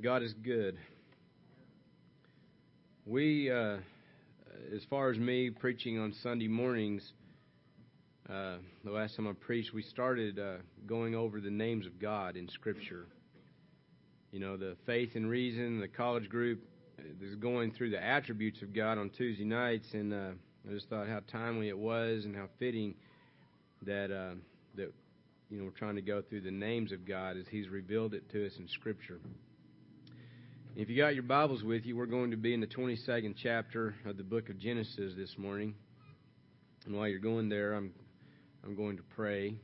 God is good. We, uh, as far as me preaching on Sunday mornings, uh, the last time I preached, we started uh, going over the names of God in Scripture. You know, the faith and reason, the college group is going through the attributes of God on Tuesday nights, and uh, I just thought how timely it was and how fitting that uh, that you know we're trying to go through the names of God as He's revealed it to us in Scripture. If you got your Bibles with you, we're going to be in the 22nd chapter of the book of Genesis this morning. And while you're going there, I'm I'm going to pray.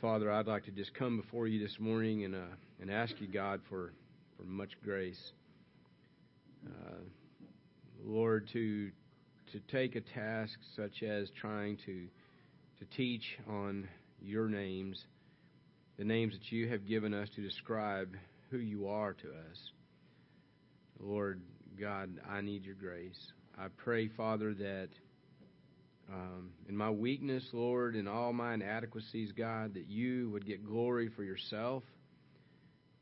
Father, I'd like to just come before you this morning and uh, and ask you, God, for for much grace. Uh, Lord, to to take a task such as trying to to teach on your names, the names that you have given us to describe who you are to us. Lord God, I need your grace. I pray, Father, that um, in my weakness, Lord, in all my inadequacies, God, that you would get glory for yourself.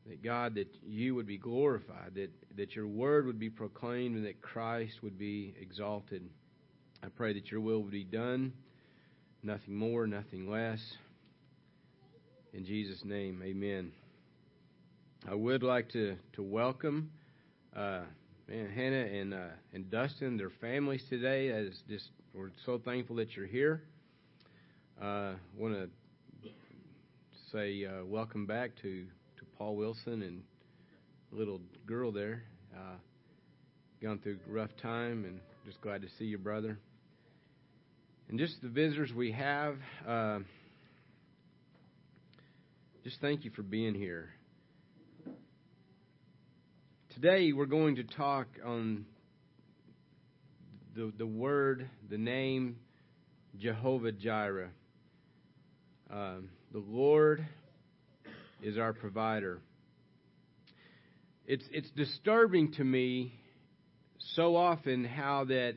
That God, that you would be glorified, that, that your word would be proclaimed, and that Christ would be exalted. I pray that your will would be done, nothing more, nothing less. In Jesus' name, amen. I would like to, to welcome uh, man, Hannah and uh, and Dustin, their families today. As just we're so thankful that you're here. Uh, want to say uh, welcome back to, to Paul Wilson and little girl there. Uh, gone through a rough time and just glad to see you, brother. And just the visitors we have, uh, just thank you for being here. Today we're going to talk on the, the word, the name Jehovah Jireh. Um, the Lord is our provider. It's it's disturbing to me so often how that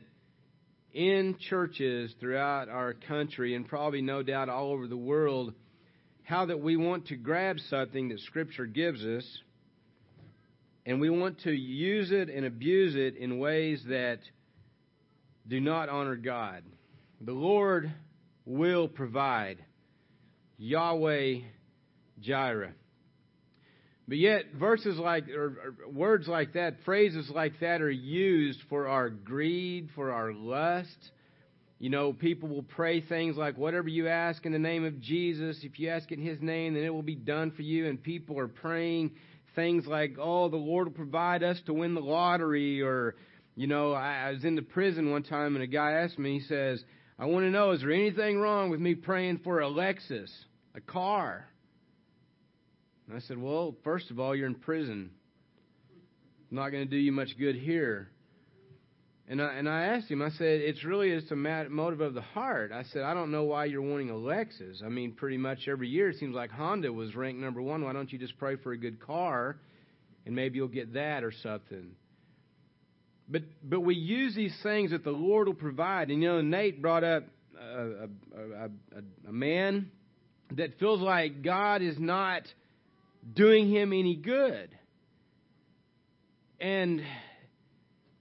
in churches throughout our country and probably no doubt all over the world, how that we want to grab something that Scripture gives us and we want to use it and abuse it in ways that do not honor God. The Lord will provide. Yahweh Jireh. But yet, verses like, or, or, words like that, phrases like that are used for our greed, for our lust. You know, people will pray things like, whatever you ask in the name of Jesus, if you ask in His name, then it will be done for you. And people are praying things like, oh, the Lord will provide us to win the lottery, or, you know, I, I was in the prison one time and a guy asked me, he says, I want to know, is there anything wrong with me praying for a Lexus, a car? And I said, well, first of all, you're in prison. not going to do you much good here. And I, and I asked him, I said, it's really just a motive of the heart. I said, I don't know why you're wanting a Lexus. I mean, pretty much every year it seems like Honda was ranked number one. Why don't you just pray for a good car and maybe you'll get that or something? But but we use these things that the Lord will provide. And you know, Nate brought up a, a, a, a man that feels like God is not doing him any good. And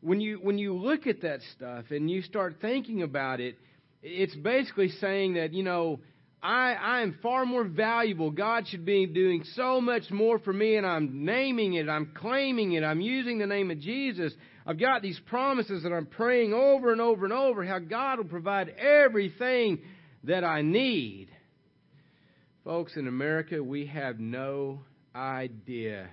when you when you look at that stuff and you start thinking about it, it's basically saying that you know I I am far more valuable. God should be doing so much more for me, and I'm naming it, I'm claiming it, I'm using the name of Jesus. I've got these promises that I'm praying over and over and over how God will provide everything that I need. Folks, in America, we have no idea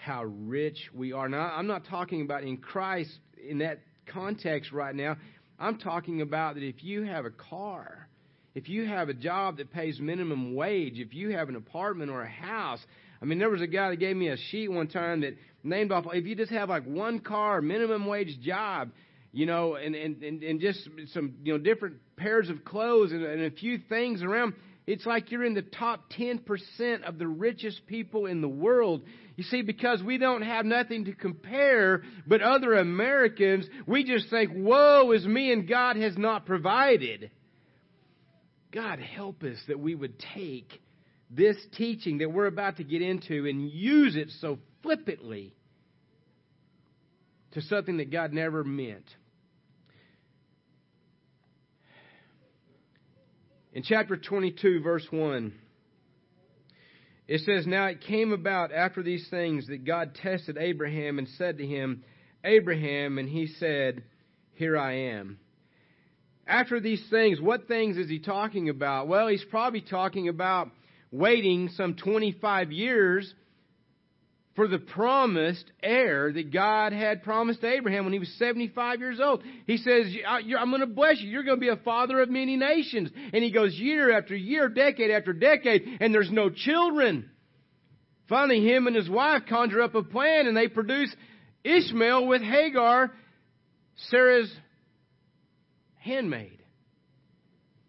how rich we are. Now, I'm not talking about in Christ in that context right now. I'm talking about that if you have a car, if you have a job that pays minimum wage, if you have an apartment or a house, I mean, there was a guy that gave me a sheet one time that named off, if you just have like one car, minimum wage job, you know, and, and, and, and just some, you know, different pairs of clothes and, and a few things around, it's like you're in the top 10% of the richest people in the world. You see, because we don't have nothing to compare but other Americans, we just think, woe is me and God has not provided. God help us that we would take this teaching that we're about to get into and use it so flippantly to something that God never meant. In chapter 22, verse 1, it says, Now it came about after these things that God tested Abraham and said to him, Abraham, and he said, Here I am. After these things, what things is he talking about? Well, he's probably talking about waiting some 25 years for the promised heir that God had promised Abraham when he was 75 years old. He says, I'm going to bless you. You're going to be a father of many nations. And he goes year after year, decade after decade, and there's no children. Finally, him and his wife conjure up a plan, and they produce Ishmael with Hagar, Sarah's handmaid.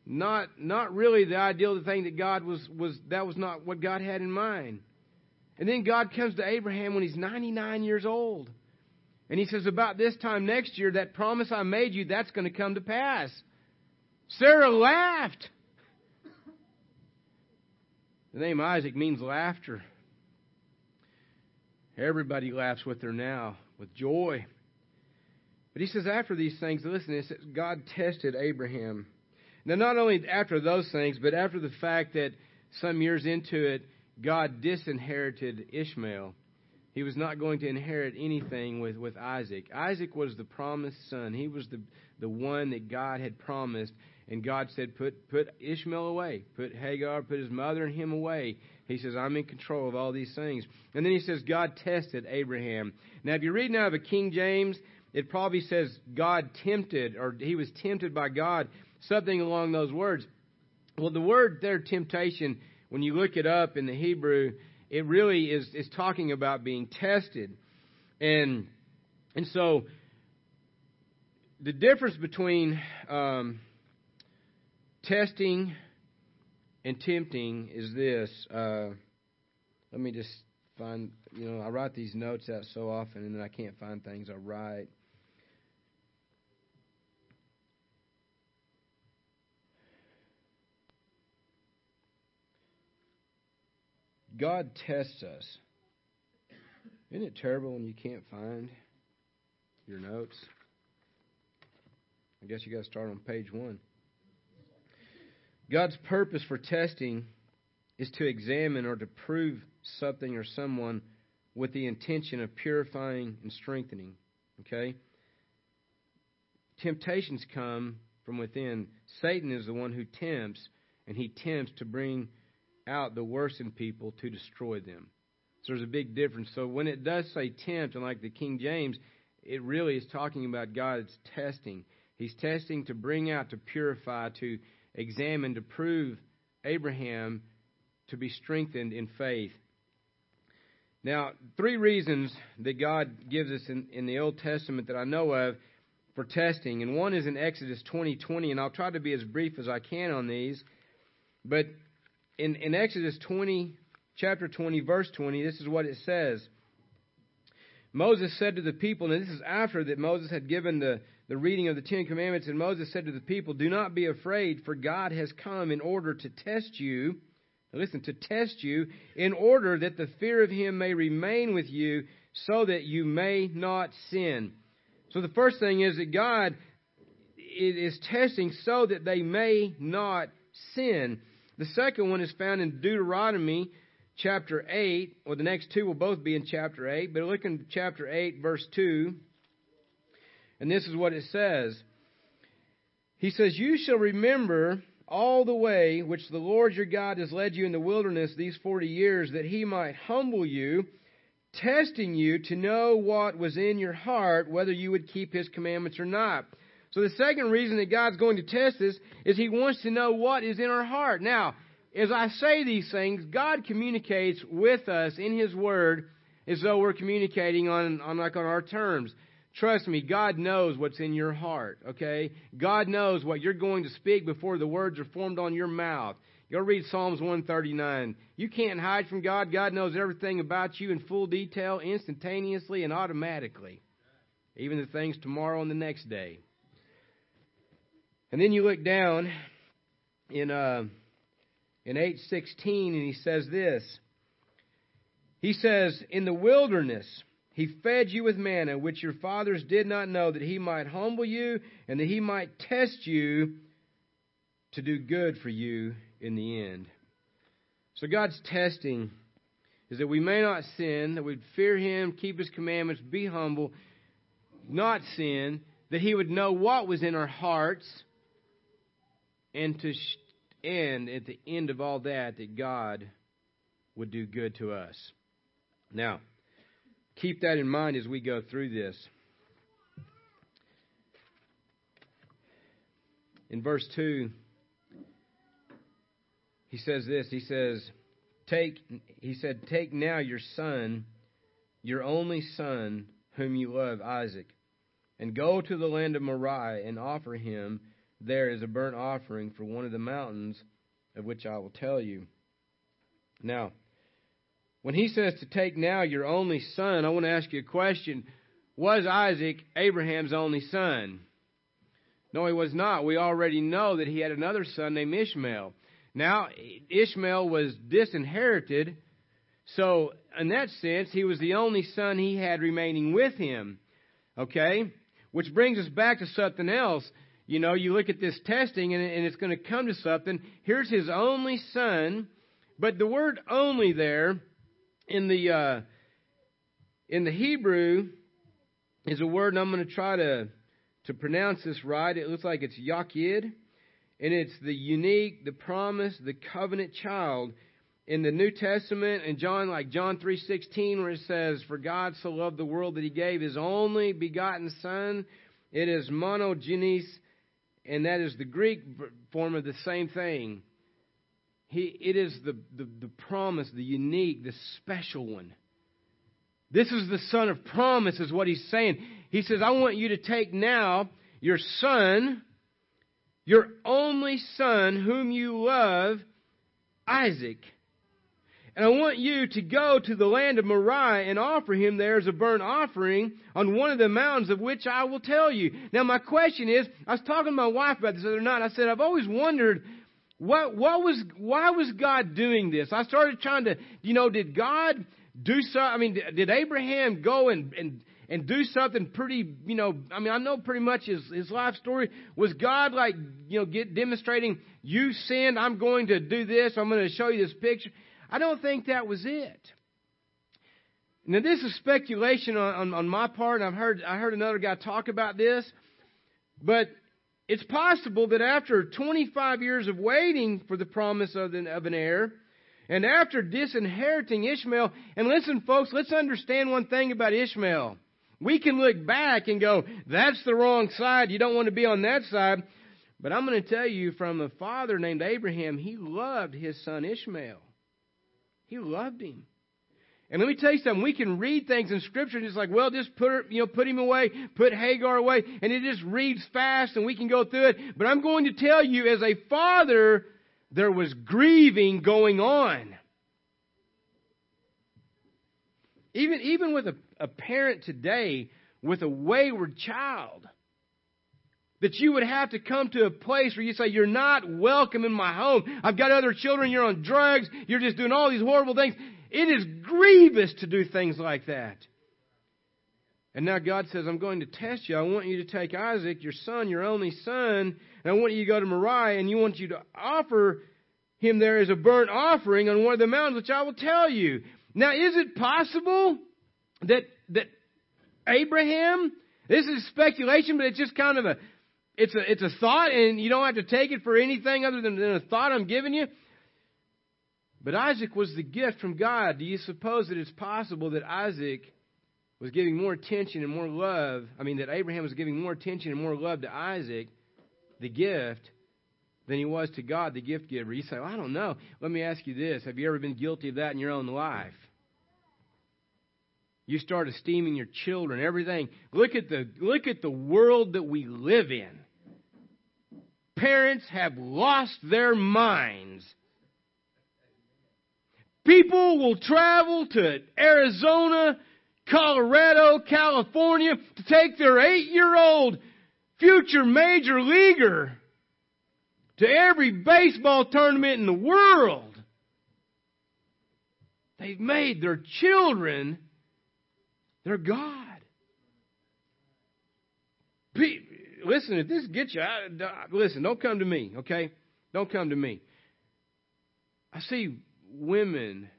Not, not really the ideal thing that God was, was, that was not what God had in mind. And then God comes to Abraham when he's 99 years old. And he says, About this time next year, that promise I made you, that's going to come to pass. Sarah laughed. The name Isaac means laughter. Everybody laughs with her now, with joy. But he says, after these things, listen, it says God tested Abraham. Now, not only after those things, but after the fact that some years into it, God disinherited Ishmael. He was not going to inherit anything with, with Isaac. Isaac was the promised son. He was the, the one that God had promised. And God said, put, put Ishmael away. Put Hagar, put his mother and him away. He says, I'm in control of all these things. And then he says, God tested Abraham. Now, if you read now of a King James, it probably says God tempted, or he was tempted by God, something along those words. Well, the word there, temptation, when you look it up in the Hebrew, it really is, is talking about being tested. And, and so, the difference between um, testing and tempting is this. Uh, let me just find, you know, I write these notes out so often and then I can't find things I write. God tests us. Isn't it terrible when you can't find your notes? I guess you got to start on page one. God's purpose for testing is to examine or to prove something or someone with the intention of purifying and strengthening. Okay? Temptations come from within. Satan is the one who tempts, and he tempts to bring out the worst in people to destroy them. So there's a big difference. So when it does say tempt, and like the King James, it really is talking about God's testing. He's testing to bring out, to purify, to examine, to prove Abraham to be strengthened in faith. Now, three reasons that God gives us in, in the Old Testament that I know of for testing, and one is in Exodus 20:20, 20, and I'll try to be as brief as I can on these. But in, in Exodus 20, chapter 20, verse 20, this is what it says. Moses said to the people, and this is after that Moses had given the, the reading of the Ten Commandments, and Moses said to the people, Do not be afraid, for God has come in order to test you. Listen, to test you, in order that the fear of him may remain with you, so that you may not sin. So the first thing is that God is testing so that they may not sin. The second one is found in Deuteronomy chapter 8, or the next two will both be in chapter 8, but look in chapter 8, verse 2, and this is what it says. He says, You shall remember all the way which the Lord your God has led you in the wilderness these forty years, that he might humble you, testing you to know what was in your heart, whether you would keep his commandments or not. So the second reason that God's going to test us is He wants to know what is in our heart. Now, as I say these things, God communicates with us in His Word as though we're communicating on, on like on our terms. Trust me, God knows what's in your heart, okay? God knows what you're going to speak before the words are formed on your mouth. Go read Psalms 139. You can't hide from God. God knows everything about you in full detail, instantaneously and automatically. Even the things tomorrow and the next day. And then you look down in uh, in 8:16 and he says this. He says, "In the wilderness he fed you with manna which your fathers did not know that he might humble you and that he might test you to do good for you in the end." So God's testing is that we may not sin, that we'd fear him, keep his commandments, be humble, not sin, that he would know what was in our hearts and to end at the end of all that that God would do good to us. Now, keep that in mind as we go through this. In verse 2, he says this. He says, Take he said, Take now your son, your only son, whom you love, Isaac, and go to the land of Moriah and offer him there is a burnt offering for one of the mountains of which I will tell you. Now, when he says to take now your only son, I want to ask you a question. Was Isaac Abraham's only son? No, he was not. We already know that he had another son named Ishmael. Now, Ishmael was disinherited, so in that sense, he was the only son he had remaining with him. Okay? Which brings us back to something else you know, you look at this testing and, and it's going to come to something. Here's his only son, but the word only there in the uh, in the Hebrew is a word, and I'm going to try to to pronounce this right. It looks like it's Yachid, and it's the unique, the promise, the covenant child. In the New Testament, and John, like John three sixteen, where it says, "For God so loved the world that He gave His only begotten Son," it is monogenes and that is the Greek form of the same thing. He, it is the, the, the promise, the unique, the special one. This is the son of promise, is what he's saying. He says, I want you to take now your son, your only son, whom you love, Isaac. And I want you to go to the land of Moriah and offer him there as a burnt offering on one of the mountains of which I will tell you. Now my question is, I was talking to my wife about this other night. I said, I've always wondered, what, what was, why was God doing this? I started trying to, you know, did God do so? I mean, did Abraham go and, and, and do something pretty, you know, I mean, I know pretty much his, his life story. Was God like, you know, get demonstrating, you sinned, I'm going to do this, I'm going to show you this picture. I don't think that was it. Now, this is speculation on, on, on my part, and I've heard, I heard another guy talk about this, but it's possible that after 25 years of waiting for the promise of an, of an heir, and after disinheriting Ishmael, and listen, folks, let's understand one thing about Ishmael. We can look back and go, that's the wrong side. You don't want to be on that side. But I'm going to tell you from a father named Abraham, he loved his son Ishmael. He loved him. And let me tell you something. We can read things in Scripture and it's like, well, just put her, you know, put him away, put Hagar away, and it just reads fast and we can go through it. But I'm going to tell you, as a father, there was grieving going on. Even, even with a, a parent today with a wayward child, that you would have to come to a place where you say, You're not welcome in my home. I've got other children. You're on drugs. You're just doing all these horrible things. It is grievous to do things like that. And now God says, I'm going to test you. I want you to take Isaac, your son, your only son, and I want you to go to Moriah, and you want you to offer him there as a burnt offering on one of the mountains, which I will tell you. Now, is it possible that that Abraham? This is speculation, but it's just kind of a it's a, it's a thought, and you don't have to take it for anything other than, than a thought I'm giving you. But Isaac was the gift from God. Do you suppose that it's possible that Isaac was giving more attention and more love? I mean, that Abraham was giving more attention and more love to Isaac, the gift, than he was to God, the gift giver? You say, well, I don't know. Let me ask you this Have you ever been guilty of that in your own life? You start esteeming your children, everything. Look at the look at the world that we live in. Parents have lost their minds. People will travel to Arizona, Colorado, California to take their eight year old future major leaguer to every baseball tournament in the world. They've made their children their God. Listen, if this gets you, listen, don't come to me, okay? Don't come to me. I see women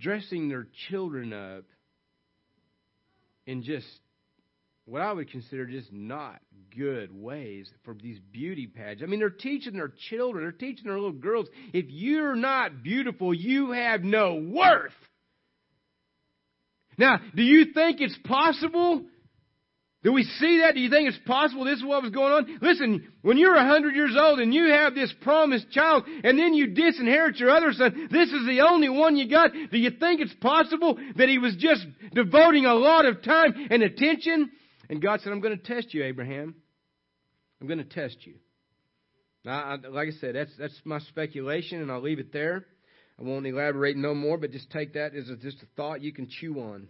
dressing their children up in just what I would consider just not good ways for these beauty pageants. I mean, they're teaching their children, they're teaching their little girls, if you're not beautiful, you have no worth. Now, do you think it's possible do we see that? Do you think it's possible this is what was going on? Listen, when you're a hundred years old and you have this promised child and then you disinherit your other son, this is the only one you got. Do you think it's possible that he was just devoting a lot of time and attention? And God said, I'm going to test you, Abraham. I'm going to test you. Now, I, like I said, that's, that's my speculation and I'll leave it there. I won't elaborate no more, but just take that as a, just a thought you can chew on.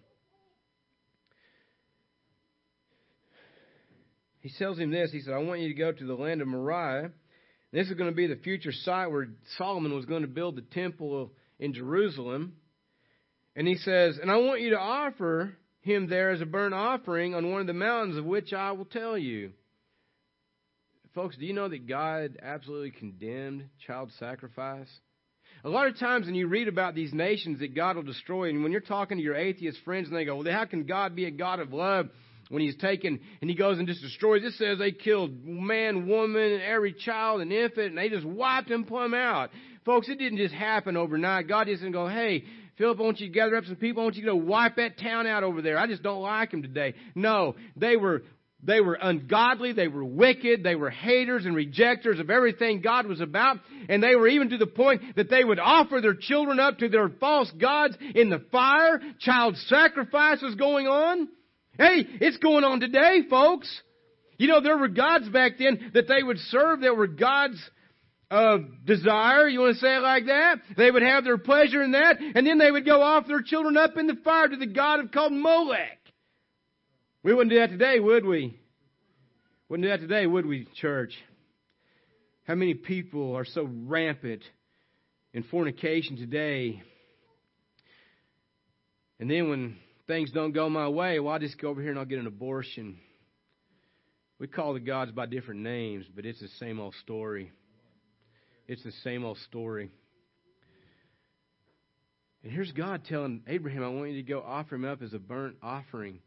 he tells him this. He said, I want you to go to the land of Moriah. This is going to be the future site where Solomon was going to build the temple in Jerusalem. And he says, And I want you to offer him there as a burnt offering on one of the mountains of which I will tell you. Folks, do you know that God absolutely condemned child sacrifice? A lot of times when you read about these nations that God will destroy, and when you're talking to your atheist friends and they go, Well, how can God be a God of love? when he's taken and he goes and just destroys. It says they killed man, woman, every child and infant, and they just wiped them plumb out. Folks, it didn't just happen overnight. God just didn't go, hey, Philip, I want you gather up some people. I want you go wipe that town out over there. I just don't like them today. No, they were they were ungodly, they were wicked, they were haters and rejectors of everything God was about, and they were even to the point that they would offer their children up to their false gods in the fire. Child sacrifice was going on. Hey, it's going on today, folks. You know, there were gods back then that they would serve There were gods of desire. You want to say it like that? They would have their pleasure in that, and then they would go off their children up in the fire to the god of called Molech. We wouldn't do that today, would we? Wouldn't do that today, would we, church? How many people are so rampant in fornication today? And then when things don't go my way, well, I'll just go over here and I'll get an abortion. We call the gods by different names, but it's the same old story. It's the same old story. And here's God telling Abraham, I want you to go offer him up as a burnt offering.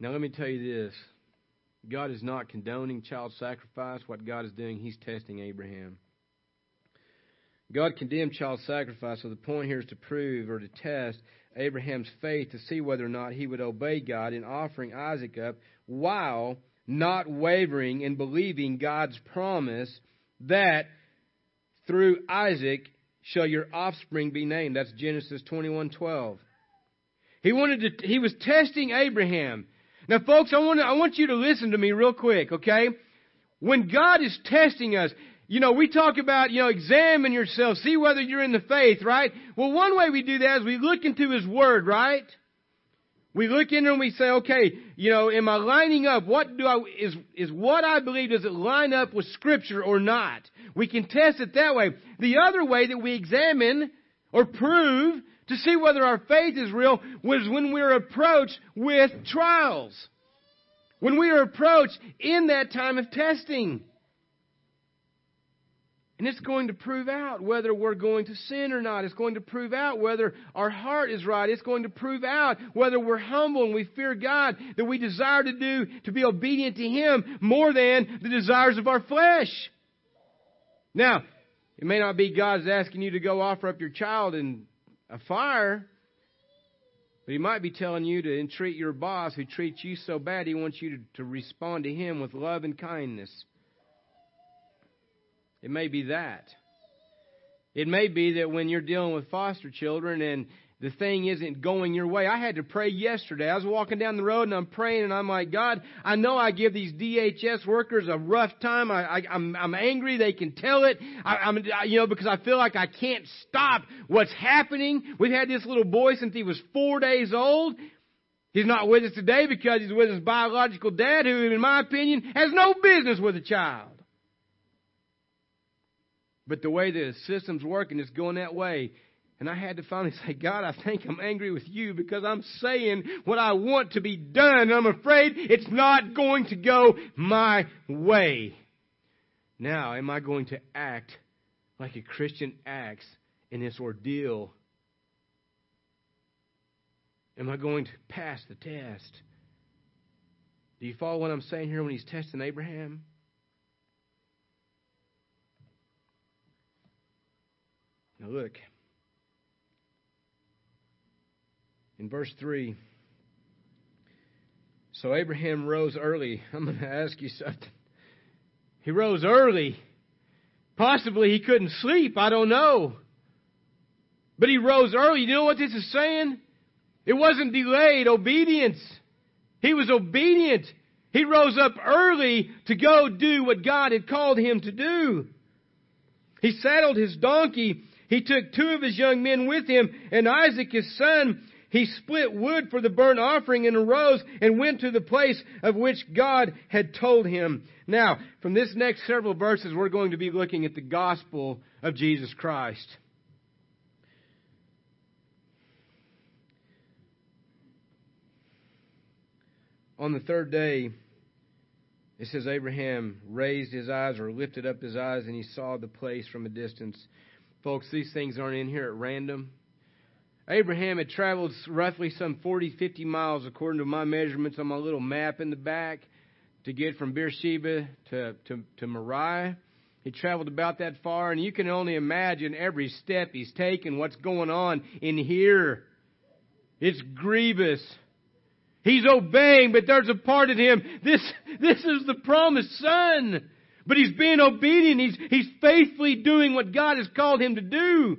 Now, let me tell you this God is not condoning child sacrifice. What God is doing, He's testing Abraham. God condemned child sacrifice, so the point here is to prove or to test Abraham's faith to see whether or not he would obey God in offering Isaac up while not wavering in believing God's promise that through Isaac shall your offspring be named. That's Genesis 21:12. He wanted to he was testing Abraham. Now folks, I want I want you to listen to me real quick, okay? When God is testing us, you know, we talk about, you know, examine yourself, see whether you're in the faith, right? Well, one way we do that is we look into His Word, right? We look into and we say, okay, you know, am I lining up? What do I, is, is what I believe, does it line up with Scripture or not? We can test it that way. The other way that we examine or prove to see whether our faith is real was when we're approached with trials. When we are approached in that time of testing. And it's going to prove out whether we're going to sin or not. It's going to prove out whether our heart is right. It's going to prove out whether we're humble and we fear God, that we desire to do, to be obedient to Him more than the desires of our flesh. Now, it may not be God's asking you to go offer up your child in a fire, but He might be telling you to entreat your boss who treats you so bad, He wants you to, to respond to Him with love and kindness. It may be that. It may be that when you're dealing with foster children and the thing isn't going your way. I had to pray yesterday. I was walking down the road and I'm praying and I'm like, God, I know I give these DHS workers a rough time. I, I, I'm, I'm angry. They can tell it. I, I'm, you know, because I feel like I can't stop what's happening. We've had this little boy since he was four days old. He's not with us today because he's with his biological dad, who, in my opinion, has no business with a child. But the way the system's working it's going that way. And I had to finally say, God, I think I'm angry with you because I'm saying what I want to be done. And I'm afraid it's not going to go my way. Now, am I going to act like a Christian acts in this ordeal? Am I going to pass the test? Do you follow what I'm saying here when he's testing Abraham? Now look. In verse 3, so Abraham rose early. I'm going to ask you something. He rose early. Possibly he couldn't sleep. I don't know. But he rose early. You know what this is saying? It wasn't delayed obedience. He was obedient. He rose up early to go do what God had called him to do. He saddled his donkey. He took two of his young men with him and Isaac his son. He split wood for the burnt offering and arose and went to the place of which God had told him. Now, from this next several verses, we're going to be looking at the gospel of Jesus Christ. On the third day, it says Abraham raised his eyes or lifted up his eyes and he saw the place from a distance. Folks, these things aren't in here at random. Abraham had traveled roughly some 40, 50 miles, according to my measurements on my little map in the back, to get from Beersheba to, to, to Moriah. He traveled about that far, and you can only imagine every step he's taken, what's going on in here. It's grievous. He's obeying, but there's a part of him. This, this is the promised son. But he's being obedient. He's, he's faithfully doing what God has called him to do.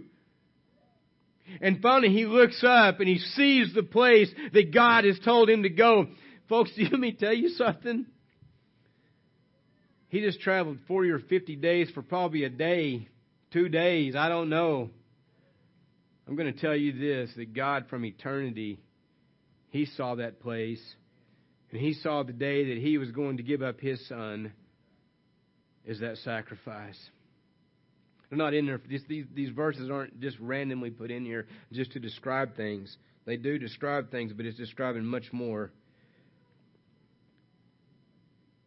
And finally he looks up and he sees the place that God has told him to go. Folks, you let me tell you something. He just traveled 40 or 50 days for probably a day, two days, I don't know. I'm going to tell you this that God from eternity, He saw that place, and He saw the day that He was going to give up His Son as that sacrifice. They're not in there. These, these, these verses aren't just randomly put in here just to describe things. They do describe things, but it's describing much more.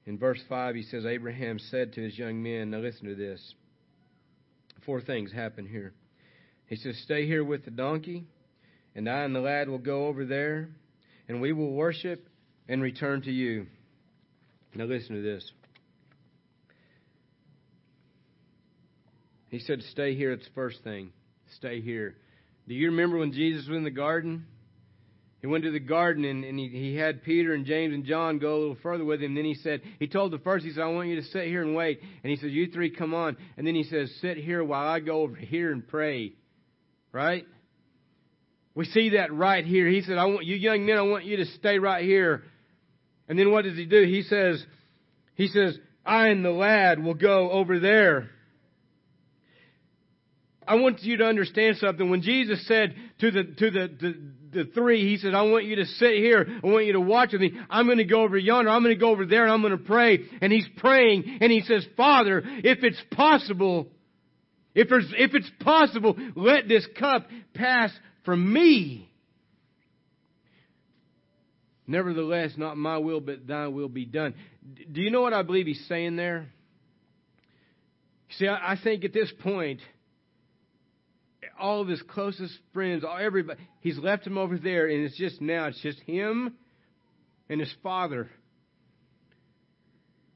In verse 5, he says, Abraham said to his young men, now listen to this. Four things happen here. He says, Stay here with the donkey, and I and the lad will go over there, and we will worship and return to you. Now listen to this. He said, Stay here. It's the first thing. Stay here. Do you remember when Jesus was in the garden? He went to the garden and, and he, he had Peter and James and John go a little further with him. Then he said, he told the first, he said, I want you to sit here and wait. And he says, you three come on. And then he says, sit here while I go over here and pray. Right? We see that right here. He said, I want you young men, I want you to stay right here. And then what does he do? He says, he says, I and the lad will go over there. I want you to understand something. When Jesus said to the, to the, the, the three, He said, I want you to sit here. I want you to watch with me. I'm going to go over yonder. I'm going to go over there and I'm going to pray. And He's praying and He says, Father, if it's possible, if there's, if it's possible, let this cup pass from me. Nevertheless, not my will, but thy will be done. Do you know what I believe he's saying there? See, I think at this point, all of his closest friends, all everybody. He's left him over there, and it's just now, it's just him and his father.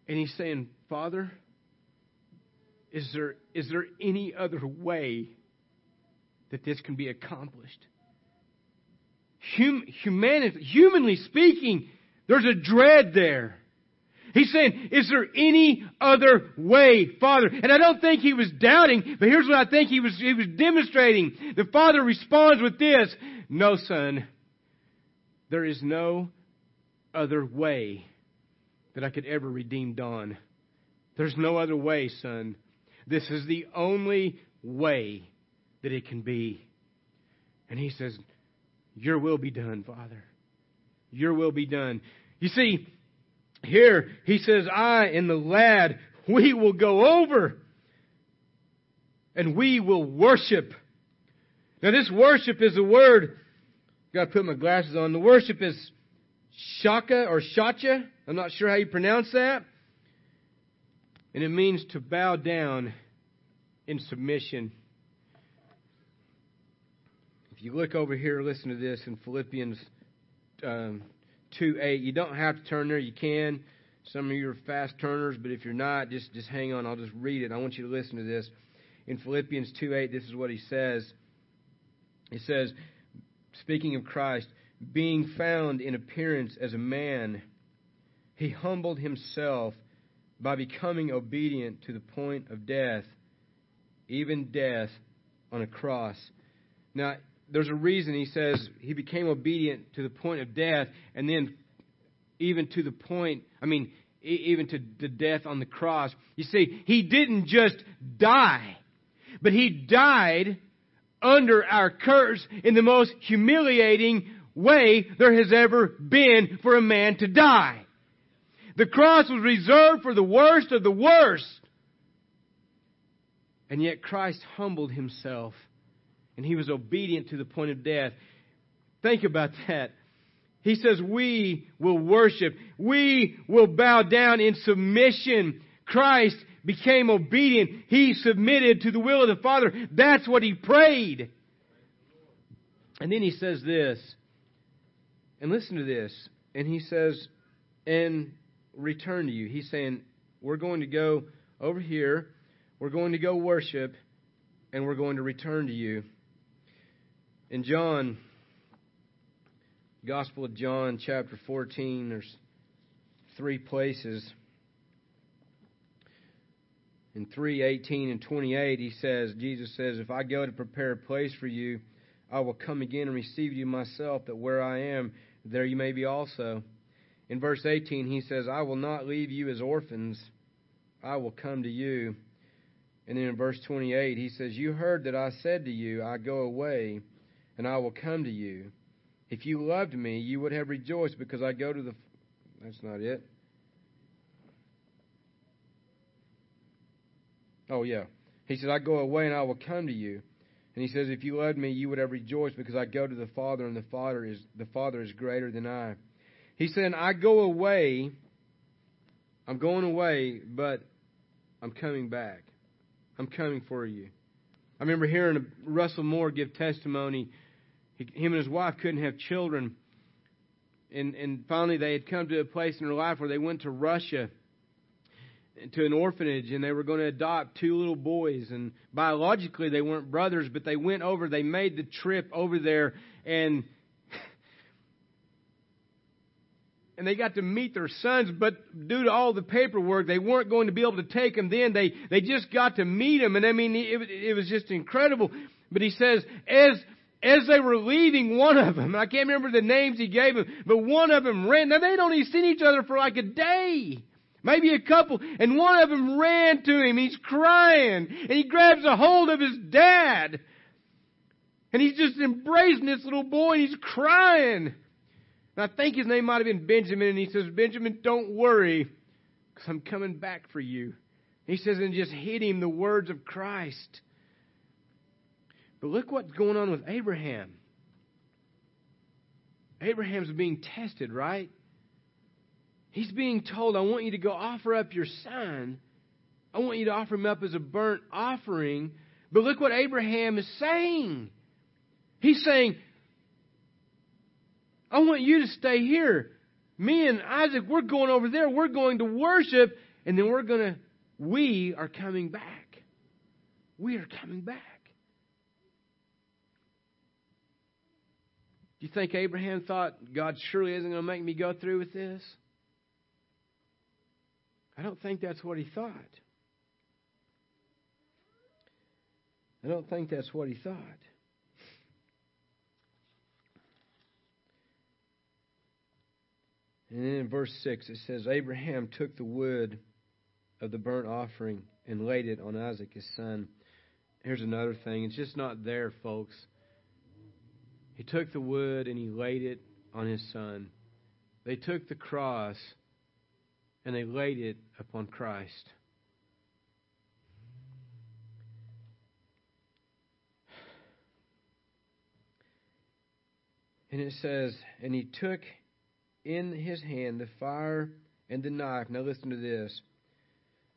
And he's saying, Father, is there, is there any other way that this can be accomplished? Hum, humanity, humanly speaking, there's a dread there. He's saying, is there any other way, Father? And I don't think he was doubting, but here's what I think he was, he was demonstrating. The Father responds with this, no son, there is no other way that I could ever redeem Don. There's no other way, son. This is the only way that it can be. And he says, Your will be done, Father. your will be done. You see, here he says, I and the lad, we will go over and we will worship. Now this worship is a word, gotta put my glasses on. The worship is shaka or shacha. I'm not sure how you pronounce that. And it means to bow down in submission. If you look over here, listen to this in Philippians um, 2 8. You don't have to turn there, you can. Some of you are fast turners, but if you're not, just, just hang on. I'll just read it. I want you to listen to this. In Philippians 2 8, this is what he says. He says, speaking of Christ, being found in appearance as a man, he humbled himself by becoming obedient to the point of death, even death on a cross. Now, there's a reason he says he became obedient to the point of death, and then even to the point, I mean, even to the death on the cross. You see, he didn't just die, but he died under our curse in the most humiliating way there has ever been for a man to die. The cross was reserved for the worst of the worst. And yet Christ humbled himself and he was obedient to the point of death. Think about that. He says, We will worship. We will bow down in submission. Christ became obedient. He submitted to the will of the Father. That's what he prayed. And then he says this, and listen to this. And he says, and return to you. He's saying, we're going to go over here, we're going to go worship, and we're going to return to you. In John, Gospel of John, chapter 14, there's three places. In 3, 18 and 28, he says, Jesus says, If I go to prepare a place for you, I will come again and receive you myself, that where I am, there you may be also. In verse 18, he says, I will not leave you as orphans, I will come to you. And then in verse 28, he says, You heard that I said to you, I go away, and I will come to you. If you loved me, you would have rejoiced because I go to the. That's not it. Oh, yeah. He says, I go away and I will come to you. And he says, If you loved me, you would have rejoiced because I go to the Father, and the Father is the Father is greater than I. He said, I go away. I'm going away, but I'm coming back. I'm coming for you. I remember hearing Russell Moore give testimony. He, him and his wife couldn't have children. And, and finally, they had come to a place in their life where they went to Russia to an orphanage and they were going to adopt two little boys. And biologically they weren't brothers but they went over they made the trip over there and and they got to meet their sons but due to all the paperwork they weren't going to be able to take them then. They they just got to meet them and i mean it, it was just incredible. But he says as as they were leaving one of them i can't remember the names he gave them but one of them ran now they'd only seen each other for like a day Maybe a couple. And one of them ran to him. He's crying. And he grabs a hold of his dad. And he's just embracing this little boy and he's crying. And I think his name might have been Benjamin. And he says, Benjamin, don't worry because I'm coming back for you. He says, and just hit him the words of Christ. But look what's going on with Abraham. Abraham's being tested, right? He's being told, I want you to go offer up your son. I want you to offer him up as a burnt offering. But look what Abraham is saying. He's saying, I want you to stay here. Me and Isaac, we're going over there. We're going to worship. And then we're going to, we are coming back. We are coming back. Do you think Abraham thought, God surely isn't going to make me go through with this? I don't think that's what he thought. I don't think that's what he thought. And then in verse 6 it says, Abraham took the wood of the burnt offering and laid it on Isaac his son. Here's another thing. It's just not there, folks. He took the wood and he laid it on his son. they took the cross and they laid it upon Christ. And it says, And he took in his hand the fire and the knife. Now listen to this.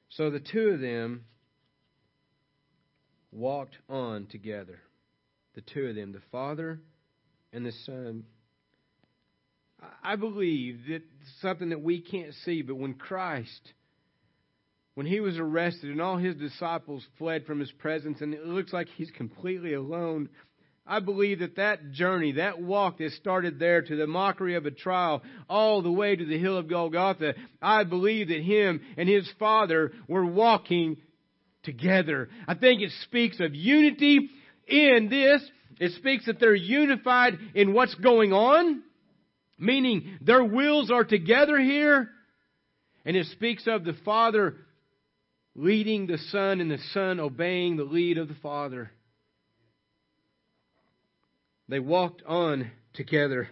So the two of them walked on together. The two of them, the Father and the Son. I believe that something that we can't see, but when Christ, when he was arrested and all his disciples fled from his presence, and it looks like he's completely alone I believe that that journey, that walk that started there to the mockery of a trial, all the way to the hill of Golgotha, I believe that him and his father were walking together. I think it speaks of unity in this. It speaks that they're unified in what's going on, meaning their wills are together here. And it speaks of the Father leading the Son and the Son obeying the lead of the Father. They walked on together.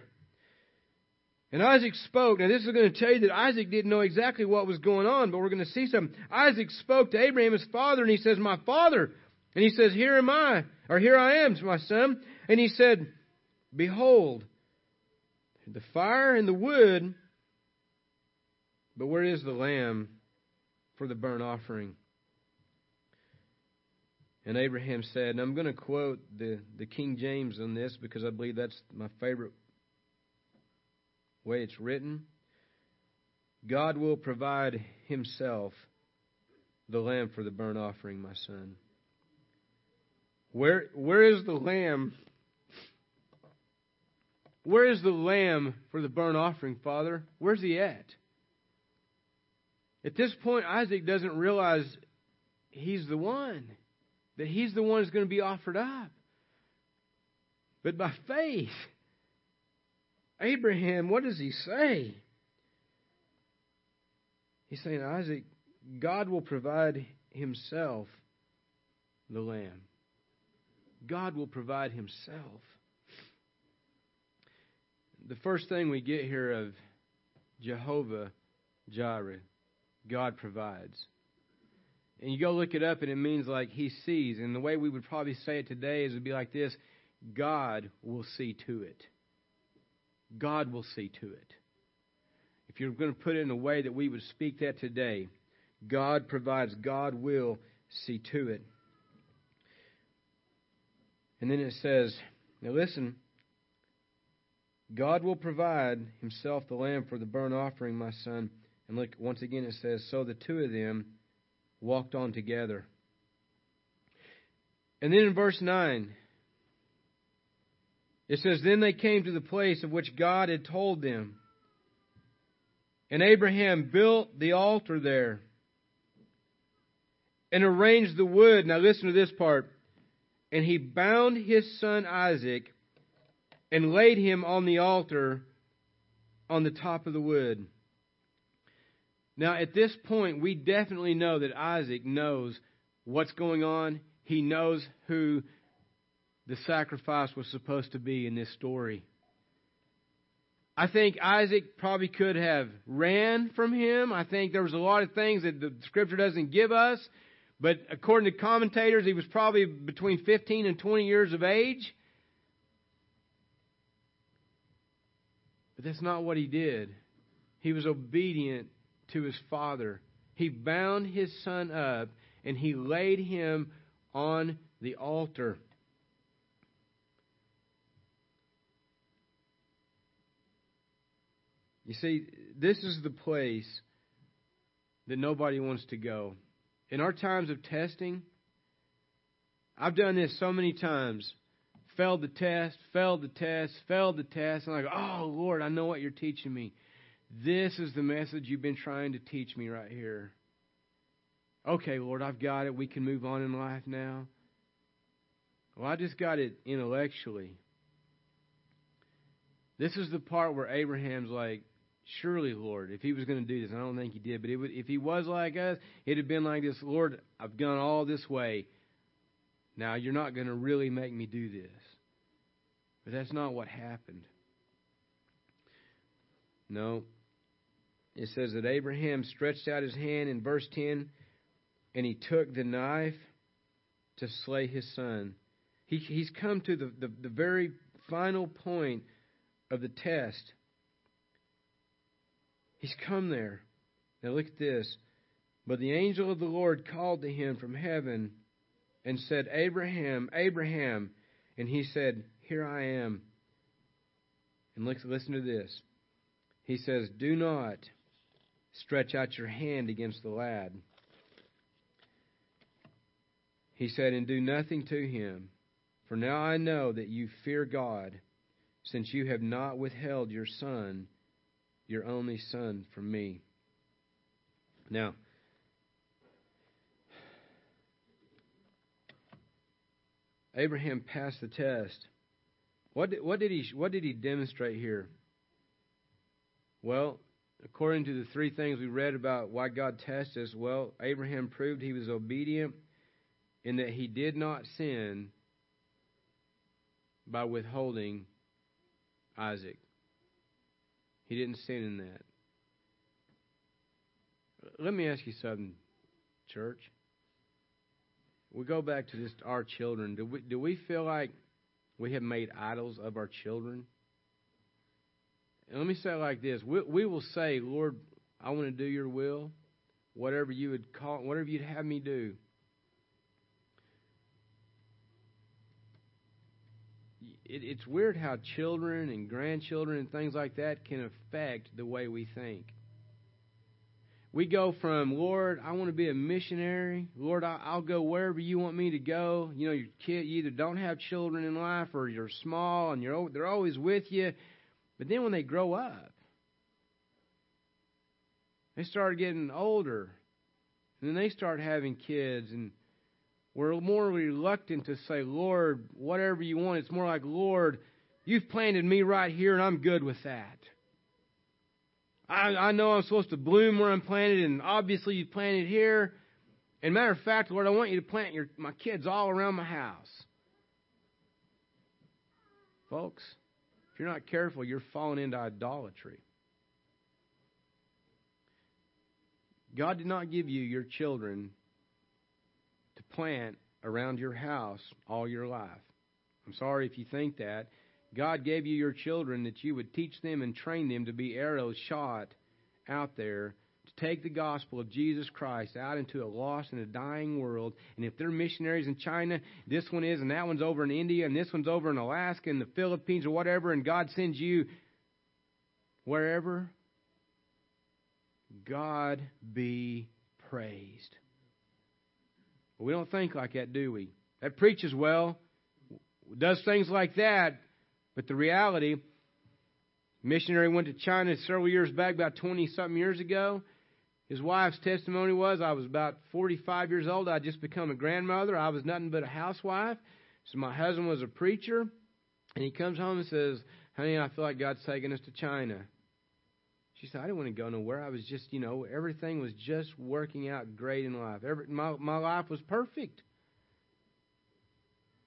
And Isaac spoke. Now, this is going to tell you that Isaac didn't know exactly what was going on, but we're going to see something. Isaac spoke to Abraham, his father, and he says, My father. And he says, Here am I, or here I am, my son. And he said, Behold, the fire and the wood, but where is the lamb for the burnt offering? And Abraham said, and I'm going to quote the, the King James on this because I believe that's my favorite way it's written. God will provide himself the lamb for the burnt offering, my son. Where where is the lamb? Where is the lamb for the burnt offering, Father? Where's he at? At this point, Isaac doesn't realize he's the one that he's the one who's going to be offered up. But by faith, Abraham, what does he say? He's saying, Isaac, God will provide himself the lamb. God will provide himself. The first thing we get here of Jehovah Jireh, God provides. And you go look it up, and it means like he sees. And the way we would probably say it today is would be like this God will see to it. God will see to it. If you're going to put it in a way that we would speak that today, God provides, God will see to it. And then it says, now listen, God will provide himself the lamb for the burnt offering, my son. And look, once again it says, so the two of them walked on together. And then in verse 9, it says, Then they came to the place of which God had told them. And Abraham built the altar there and arranged the wood. Now listen to this part. And he bound his son Isaac and laid him on the altar on the top of the wood. Now, at this point, we definitely know that Isaac knows what's going on. He knows who the sacrifice was supposed to be in this story. I think Isaac probably could have ran from him. I think there was a lot of things that the scripture doesn't give us. But according to commentators, he was probably between 15 and 20 years of age. But that's not what he did. He was obedient to his father. He bound his son up and he laid him on the altar. You see, this is the place that nobody wants to go. In our times of testing, I've done this so many times. Failed the test, failed the test, failed the test, and I go, Oh Lord, I know what you're teaching me. This is the message you've been trying to teach me right here. Okay, Lord, I've got it. We can move on in life now. Well, I just got it intellectually. This is the part where Abraham's like, Surely, Lord, if he was going to do this, I don't think he did, but would, if he was like us, it'd have been like this Lord, I've gone all this way. Now, you're not going to really make me do this. But that's not what happened. No. It says that Abraham stretched out his hand in verse 10 and he took the knife to slay his son. He, he's come to the, the, the very final point of the test. He's come there. Now look at this. But the angel of the Lord called to him from heaven and said, Abraham, Abraham. And he said, Here I am. And listen to this. He says, Do not stretch out your hand against the lad. He said, And do nothing to him. For now I know that you fear God, since you have not withheld your son, your only son, from me. Now, Abraham passed the test. What did, what did he what did he demonstrate here? Well, according to the three things we read about why God tested us, well, Abraham proved he was obedient in that he did not sin by withholding Isaac. He didn't sin in that. Let me ask you something, church. We go back to just our children. Do we, do we feel like we have made idols of our children? And let me say it like this: we, we will say, "Lord, I want to do Your will, whatever You would call, whatever You'd have me do." It, it's weird how children and grandchildren and things like that can affect the way we think. We go from, Lord, I want to be a missionary. Lord, I'll go wherever you want me to go. You know, your kid, you either don't have children in life or you're small and you're they're always with you. But then when they grow up, they start getting older, and then they start having kids, and we're more reluctant to say, Lord, whatever you want. It's more like, Lord, you've planted me right here, and I'm good with that. I, I know I'm supposed to bloom where I'm planted, and obviously you planted here. And matter of fact, Lord, I want you to plant your, my kids all around my house. Folks, if you're not careful, you're falling into idolatry. God did not give you your children plant around your house all your life. I'm sorry if you think that. God gave you your children that you would teach them and train them to be arrows shot out there to take the gospel of Jesus Christ out into a lost and a dying world. And if they're missionaries in China, this one is, and that one's over in India, and this one's over in Alaska and the Philippines or whatever, and God sends you wherever, God be praised. We don't think like that, do we? That preaches well, does things like that, but the reality, missionary went to China several years back, about 20 something years ago. His wife's testimony was, I was about 45 years old. I'd just become a grandmother. I was nothing but a housewife. So my husband was a preacher. And he comes home and says, Honey, I feel like God's taking us to China. She said, I didn't want to go nowhere. I was just, you know, everything was just working out great in life. Every, my, my life was perfect.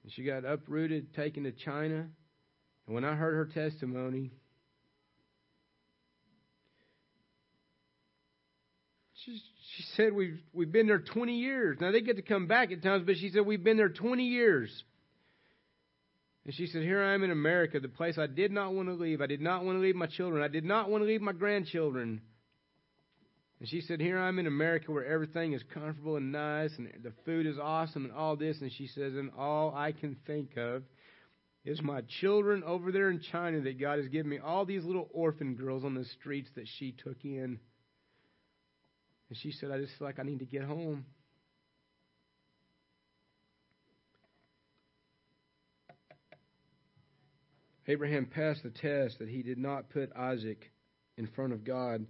And she got uprooted, taken to China. And when I heard her testimony, she, she said we've we've been there 20 years. Now they get to come back at times, but she said we've been there 20 years. And she said, Here I am in America, the place I did not want to leave. I did not want to leave my children. I did not want to leave my grandchildren. And she said, Here I am in America where everything is comfortable and nice and the food is awesome and all this. And she says, And all I can think of is my children over there in China that God has given me. All these little orphan girls on the streets that she took in. And she said, I just feel like I need to get home. Abraham passed the test that he did not put Isaac in front of God.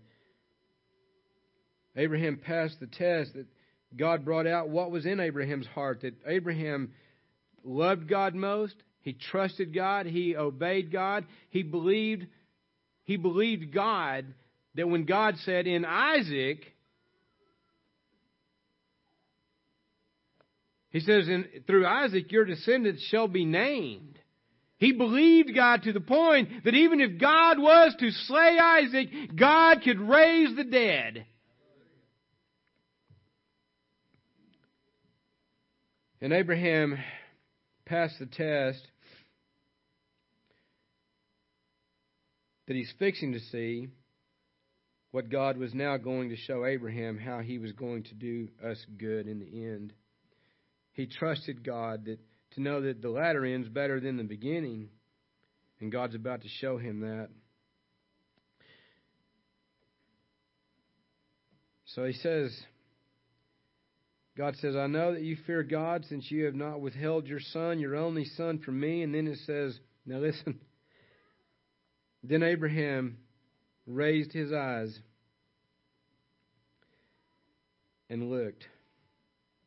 Abraham passed the test that God brought out what was in Abraham's heart, that Abraham loved God most, he trusted God. He obeyed God. He believed, he believed God that when God said in Isaac, he says, in, through Isaac your descendants shall be named. He believed God to the point that even if God was to slay Isaac, God could raise the dead. And Abraham passed the test that he's fixing to see what God was now going to show Abraham how he was going to do us good in the end. He trusted God that to know that the latter end's better than the beginning, and God's about to show him that. So he says, God says, I know that you fear God since you have not withheld your son, your only son, from me. And then it says, now listen. Then Abraham raised his eyes and looked.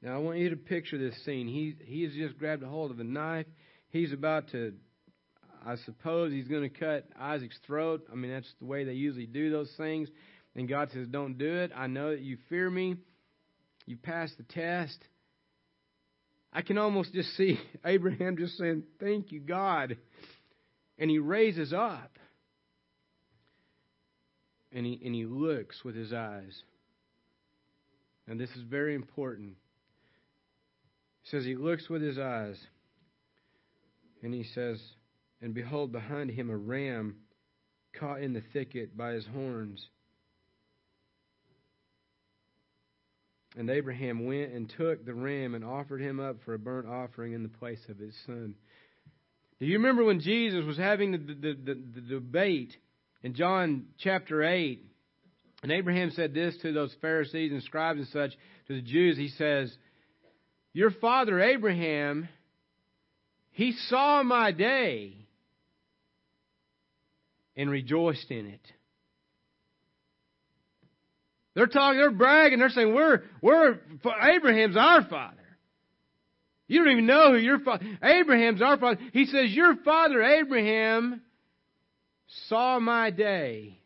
Now I want you to picture this scene. He he has just grabbed a hold of a knife. He's about to I suppose he's going to cut Isaac's throat. I mean that's the way they usually do those things. And God says, "Don't do it. I know that you fear me. You passed the test." I can almost just see Abraham just saying, "Thank you, God." And he raises up and he, and he looks with his eyes. And this is very important. Says he looks with his eyes, and he says, And behold, behind him a ram caught in the thicket by his horns. And Abraham went and took the ram and offered him up for a burnt offering in the place of his son. Do you remember when Jesus was having the, the, the, the debate in John chapter 8, and Abraham said this to those Pharisees and scribes and such, to the Jews, he says, Your father Abraham, he saw my day and rejoiced in it. They're talking, they're bragging, they're saying, We're, we're, Abraham's our father. You don't even know who your father, Abraham's our father. He says, Your father Abraham saw my day,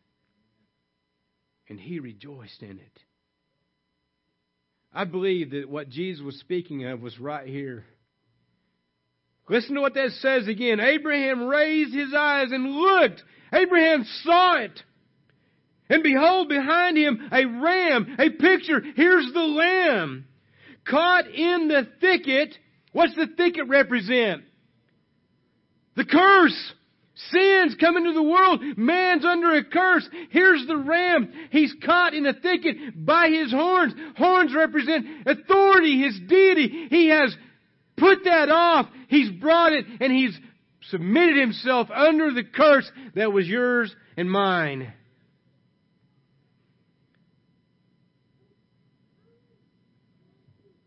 and he rejoiced in it. I believe that what Jesus was speaking of was right here. Listen to what that says again. Abraham raised his eyes and looked. Abraham saw it. And behold, behind him a ram, a picture. Here's the lamb. Caught in the thicket. What's the thicket represent? The curse. Sin's come into the world. Man's under a curse. Here's the ram. He's caught in a thicket by his horns. Horns represent authority, his deity. He has put that off. He's brought it and he's submitted himself under the curse that was yours and mine.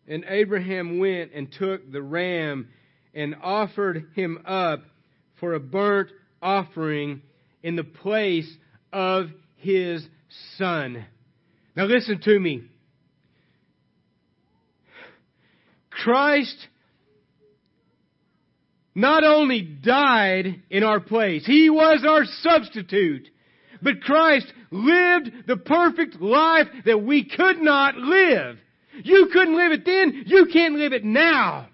And Abraham went and took the ram and offered him up for a burnt offering in the place of his son. Now listen to me. Christ not only died in our place, He was our substitute, but Christ lived the perfect life that we could not live. You couldn't live it then, you can't live it now.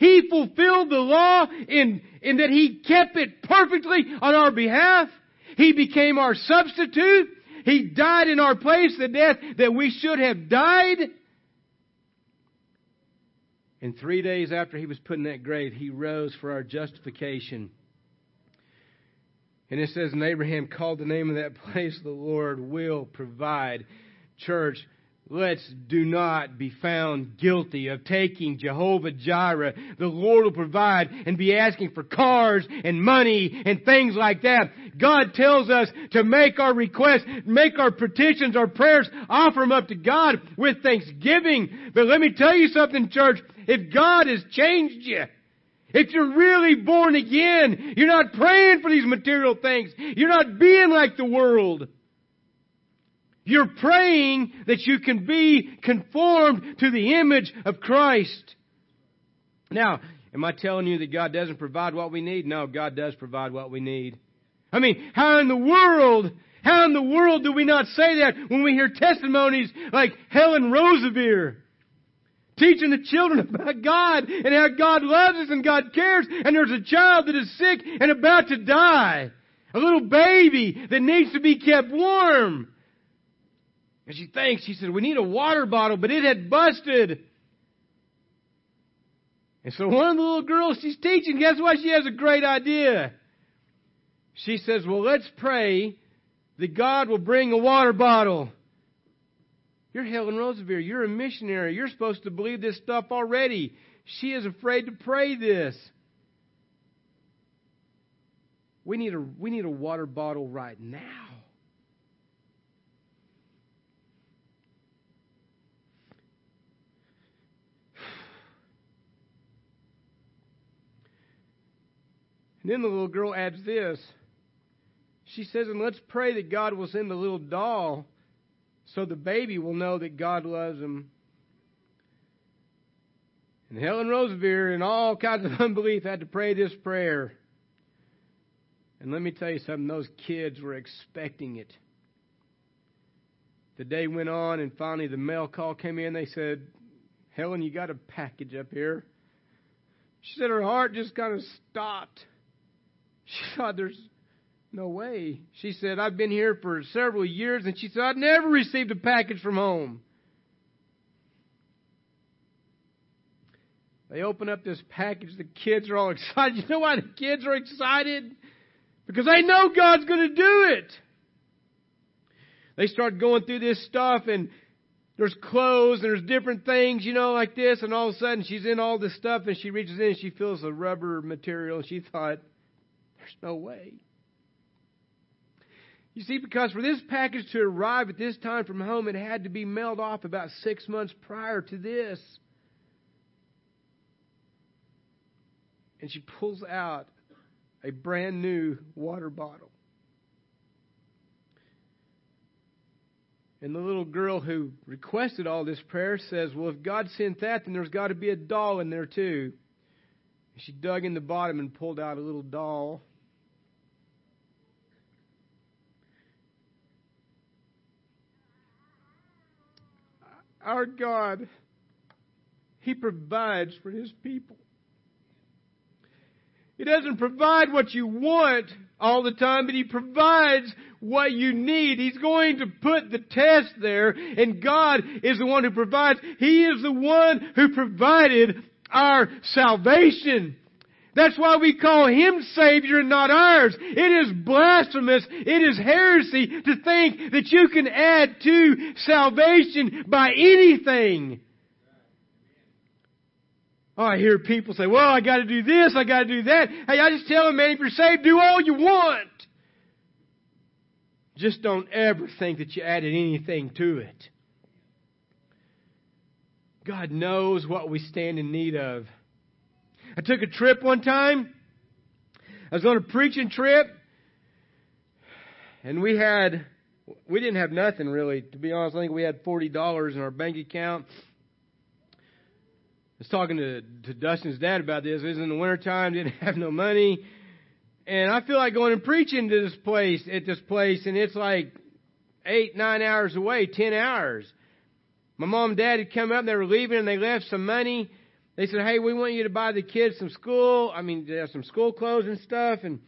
He fulfilled the law in, in that He kept it perfectly on our behalf. He became our substitute. He died in our place the death that we should have died. And three days after he was put in that grave, he rose for our justification. And it says, And Abraham called the name of that place, the Lord will provide. Church, Let's do not be found guilty of taking Jehovah Jireh. The Lord will provide and be asking for cars and money and things like that. God tells us to make our requests, make our petitions, our prayers, offer them up to God with thanksgiving. But let me tell you something, church. If God has changed you, if you're really born again, you're not praying for these material things. You're not being like the world. You're praying that you can be conformed to the image of Christ. Now, am I telling you that God doesn't provide what we need? No, God does provide what we need. I mean, how in the world, how in the world do we not say that when we hear testimonies like Helen Roseveare? teaching the children about God and how God loves us and God cares. And there's a child that is sick and about to die. A little baby that needs to be kept warm. And she thinks, she said, we need a water bottle, but it had busted. And so one of the little girls she's teaching, guess what? She has a great idea. She says, well, let's pray that God will bring a water bottle. You're Helen Roseveare. You're a missionary. You're supposed to believe this stuff already. She is afraid to pray this. We need a, we need a water bottle right now. And then the little girl adds this. She says, and let's pray that God will send the little doll so the baby will know that God loves him. And Helen Roseveare, in all kinds of unbelief, had to pray this prayer. And let me tell you something, those kids were expecting it. The day went on, and finally the mail call came in. They said, Helen, you got a package up here. She said her heart just kind of stopped. She thought, there's no way. She said, I've been here for several years, and she said, I've never received a package from home. They open up this package. The kids are all excited. You know why the kids are excited? Because they know God's going to do it. They start going through this stuff, and there's clothes, and there's different things, you know, like this, and all of a sudden she's in all this stuff, and she reaches in and she feels the rubber material, and she thought, there's no way. You see, because for this package to arrive at this time from home, it had to be mailed off about six months prior to this. And she pulls out a brand new water bottle. And the little girl who requested all this prayer says, Well, if God sent that, then there's got to be a doll in there too. She dug in the bottom and pulled out a little doll. Our God, He provides for His people. He doesn't provide what you want all the time, but He provides what you need. He's going to put the test there, and God is the one who provides. He is the one who provided our salvation. That's why we call Him Savior and not ours. It is blasphemous. It is heresy to think that you can add to salvation by anything. Oh, I hear people say, well, I gotta do this, I gotta do that. Hey, I just tell them, man, if you're saved, do all you want. Just don't ever think that you added anything to it. God knows what we stand in need of. I took a trip one time. I was on a preaching trip. And we had, we didn't have nothing really. To be honest, I think we had $40 in our bank account. I was talking to, to Dustin's dad about this. It was in the wintertime, didn't have no money. And I feel like going and preaching to this place, at this place, and it's like eight, nine hours away, ten hours. My mom and dad had come up, and they were leaving, and they left some money. They said, "Hey, we want you to buy the kids some school. I mean, some school clothes and stuff." And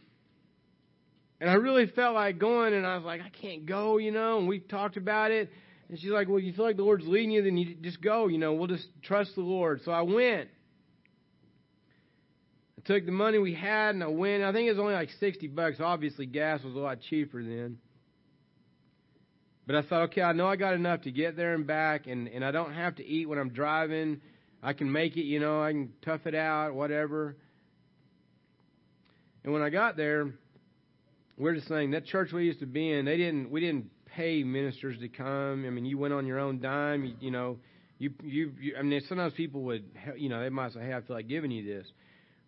and I really felt like going, and I was like, "I can't go," you know. And we talked about it, and she's like, "Well, you feel like the Lord's leading you, then you just go. You know, we'll just trust the Lord." So I went. I took the money we had, and I went. I think it was only like sixty bucks. Obviously, gas was a lot cheaper then. But I thought, okay, I know I got enough to get there and back, and and I don't have to eat when I'm driving I can make it, you know, I can tough it out, whatever. And when I got there, we're just saying that church we used to be in, they didn't, we didn't pay ministers to come. I mean, you went on your own dime, you, you know, you, you, you, I mean, sometimes people would, you know, they might say, hey, I feel like giving you this.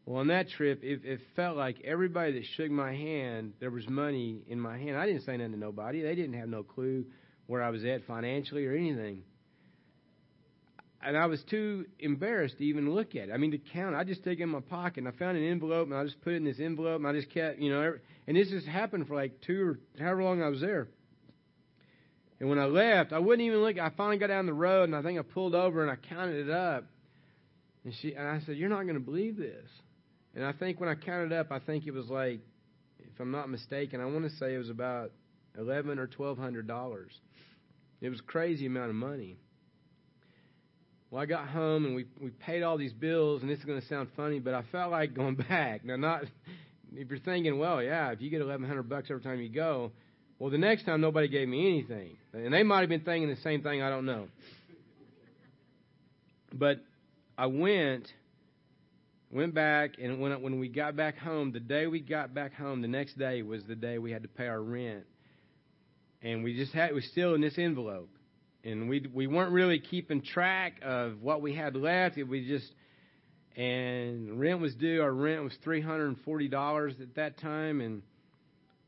Well, on that trip, it, it felt like everybody that shook my hand, there was money in my hand. I didn't say nothing to nobody. They didn't have no clue where I was at financially or anything and I was too embarrassed to even look at it. I mean, to count. I just take it in my pocket, and I found an envelope, and I just put it in this envelope, and I just kept, you know, and this just happened for like two or however long I was there. And when I left, I wouldn't even look. I finally got down the road, and I think I pulled over and I counted it up. And she and I said, You're not going to believe this. And I think when I counted up, I think it was like, if I'm not mistaken, I want to say it was about eleven or twelve hundred dollars. It was a crazy amount of money. Well, I got home and we we paid all these bills, and this is going to sound funny, but I felt like going back. Now, not if you're thinking, well, yeah, if you get eleven hundred bucks every time you go, well, the next time nobody gave me anything, and they might have been thinking the same thing. I don't know. But I went, went back, and when when we got back home, the day we got back home, the next day was the day we had to pay our rent, and we just had it was still in this envelope, and we we weren't really keeping track of what we had left. It we just and rent was due. Our rent was three hundred and forty dollars at that time, and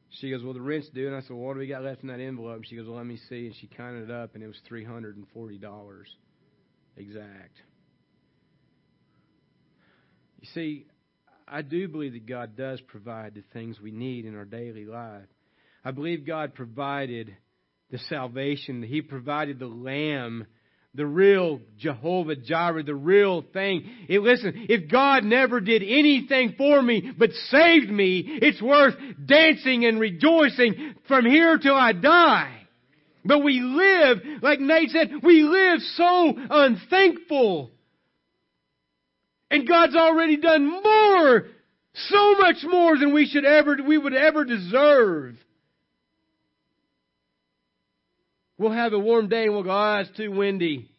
she goes, "Well, the rent's due." And I said, well, "What do we got left in that envelope?" And she goes, "Well, let me see." And she counted it up, and it was three hundred and forty dollars exact. You see, I do believe that God does provide the things we need in our daily life. I believe God provided the salvation. He provided the Lamb the real Jehovah Jireh, the real thing. It, listen, if God never did anything for me but saved me, it's worth dancing and rejoicing from here till I die. But we live, like Nate said, we live so unthankful. And God's already done more, so much more than we should ever, we would ever deserve. We'll have a warm day and we'll go, oh, it's too windy.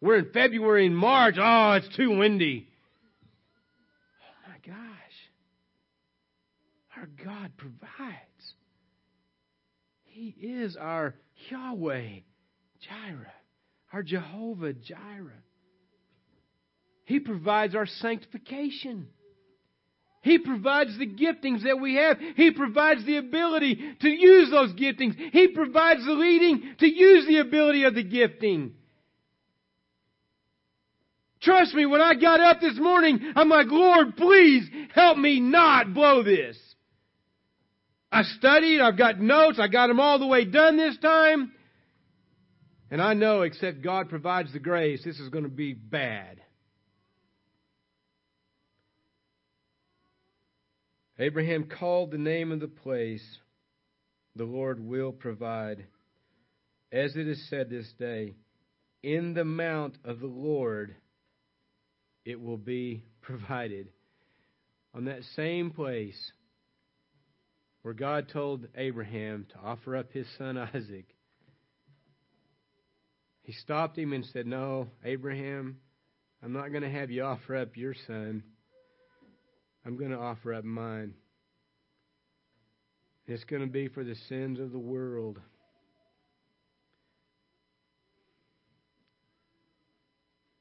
We're in February and March. Oh, it's too windy. Oh my gosh. Our God provides. He is our Yahweh Jireh, our Jehovah Jireh. He provides our sanctification. He provides the giftings that we have. He provides the ability to use those giftings. He provides the leading to use the ability of the gifting. Trust me, when I got up this morning, I'm like, Lord, please help me not blow this. I studied, I've got notes, I got them all the way done this time. And I know, except God provides the grace, this is going to be bad. Abraham called the name of the place, the Lord will provide. As it is said this day, in the mount of the Lord it will be provided. On that same place where God told Abraham to offer up his son Isaac, he stopped him and said, No, Abraham, I'm not going to have you offer up your son. I'm going to offer up mine. It's going to be for the sins of the world.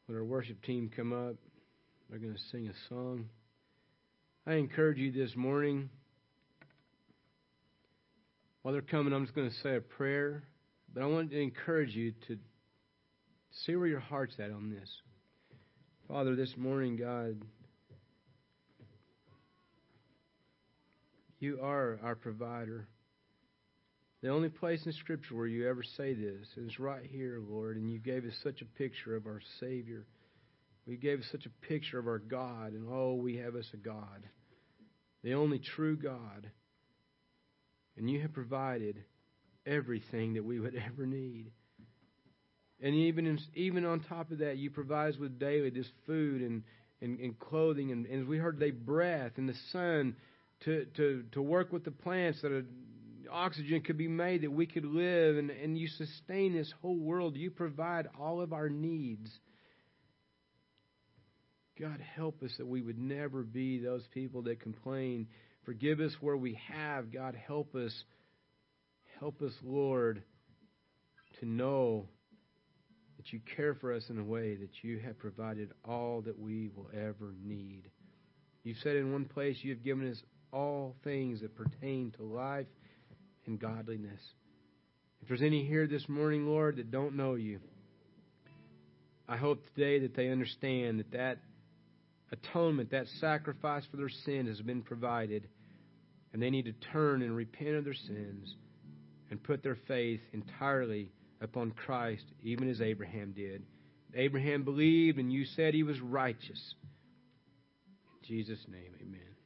When our worship team come up, they're going to sing a song. I encourage you this morning. While they're coming, I'm just going to say a prayer. But I want to encourage you to see where your heart's at on this. Father, this morning, God, You are our provider. The only place in Scripture where you ever say this is right here, Lord, and you gave us such a picture of our Savior. You gave us such a picture of our God, and oh, we have us a God, the only true God. And you have provided everything that we would ever need. And even in, even on top of that, you provide us with daily this food and, and, and clothing, and, and as we heard, they breath and the sun to, to, to work with the plants that oxygen could be made that we could live and, and you sustain this whole world. You provide all of our needs. God, help us that we would never be those people that complain. Forgive us where we have. God, help us. Help us, Lord, to know that you care for us in a way that you have provided all that we will ever need. You've said in one place you have given us all things that pertain to life and godliness. If there's any here this morning, Lord, that don't know you, I hope today that they understand that that atonement, that sacrifice for their sin has been provided, and they need to turn and repent of their sins and put their faith entirely upon Christ, even as Abraham did. Abraham believed, and you said he was righteous. In Jesus' name, amen.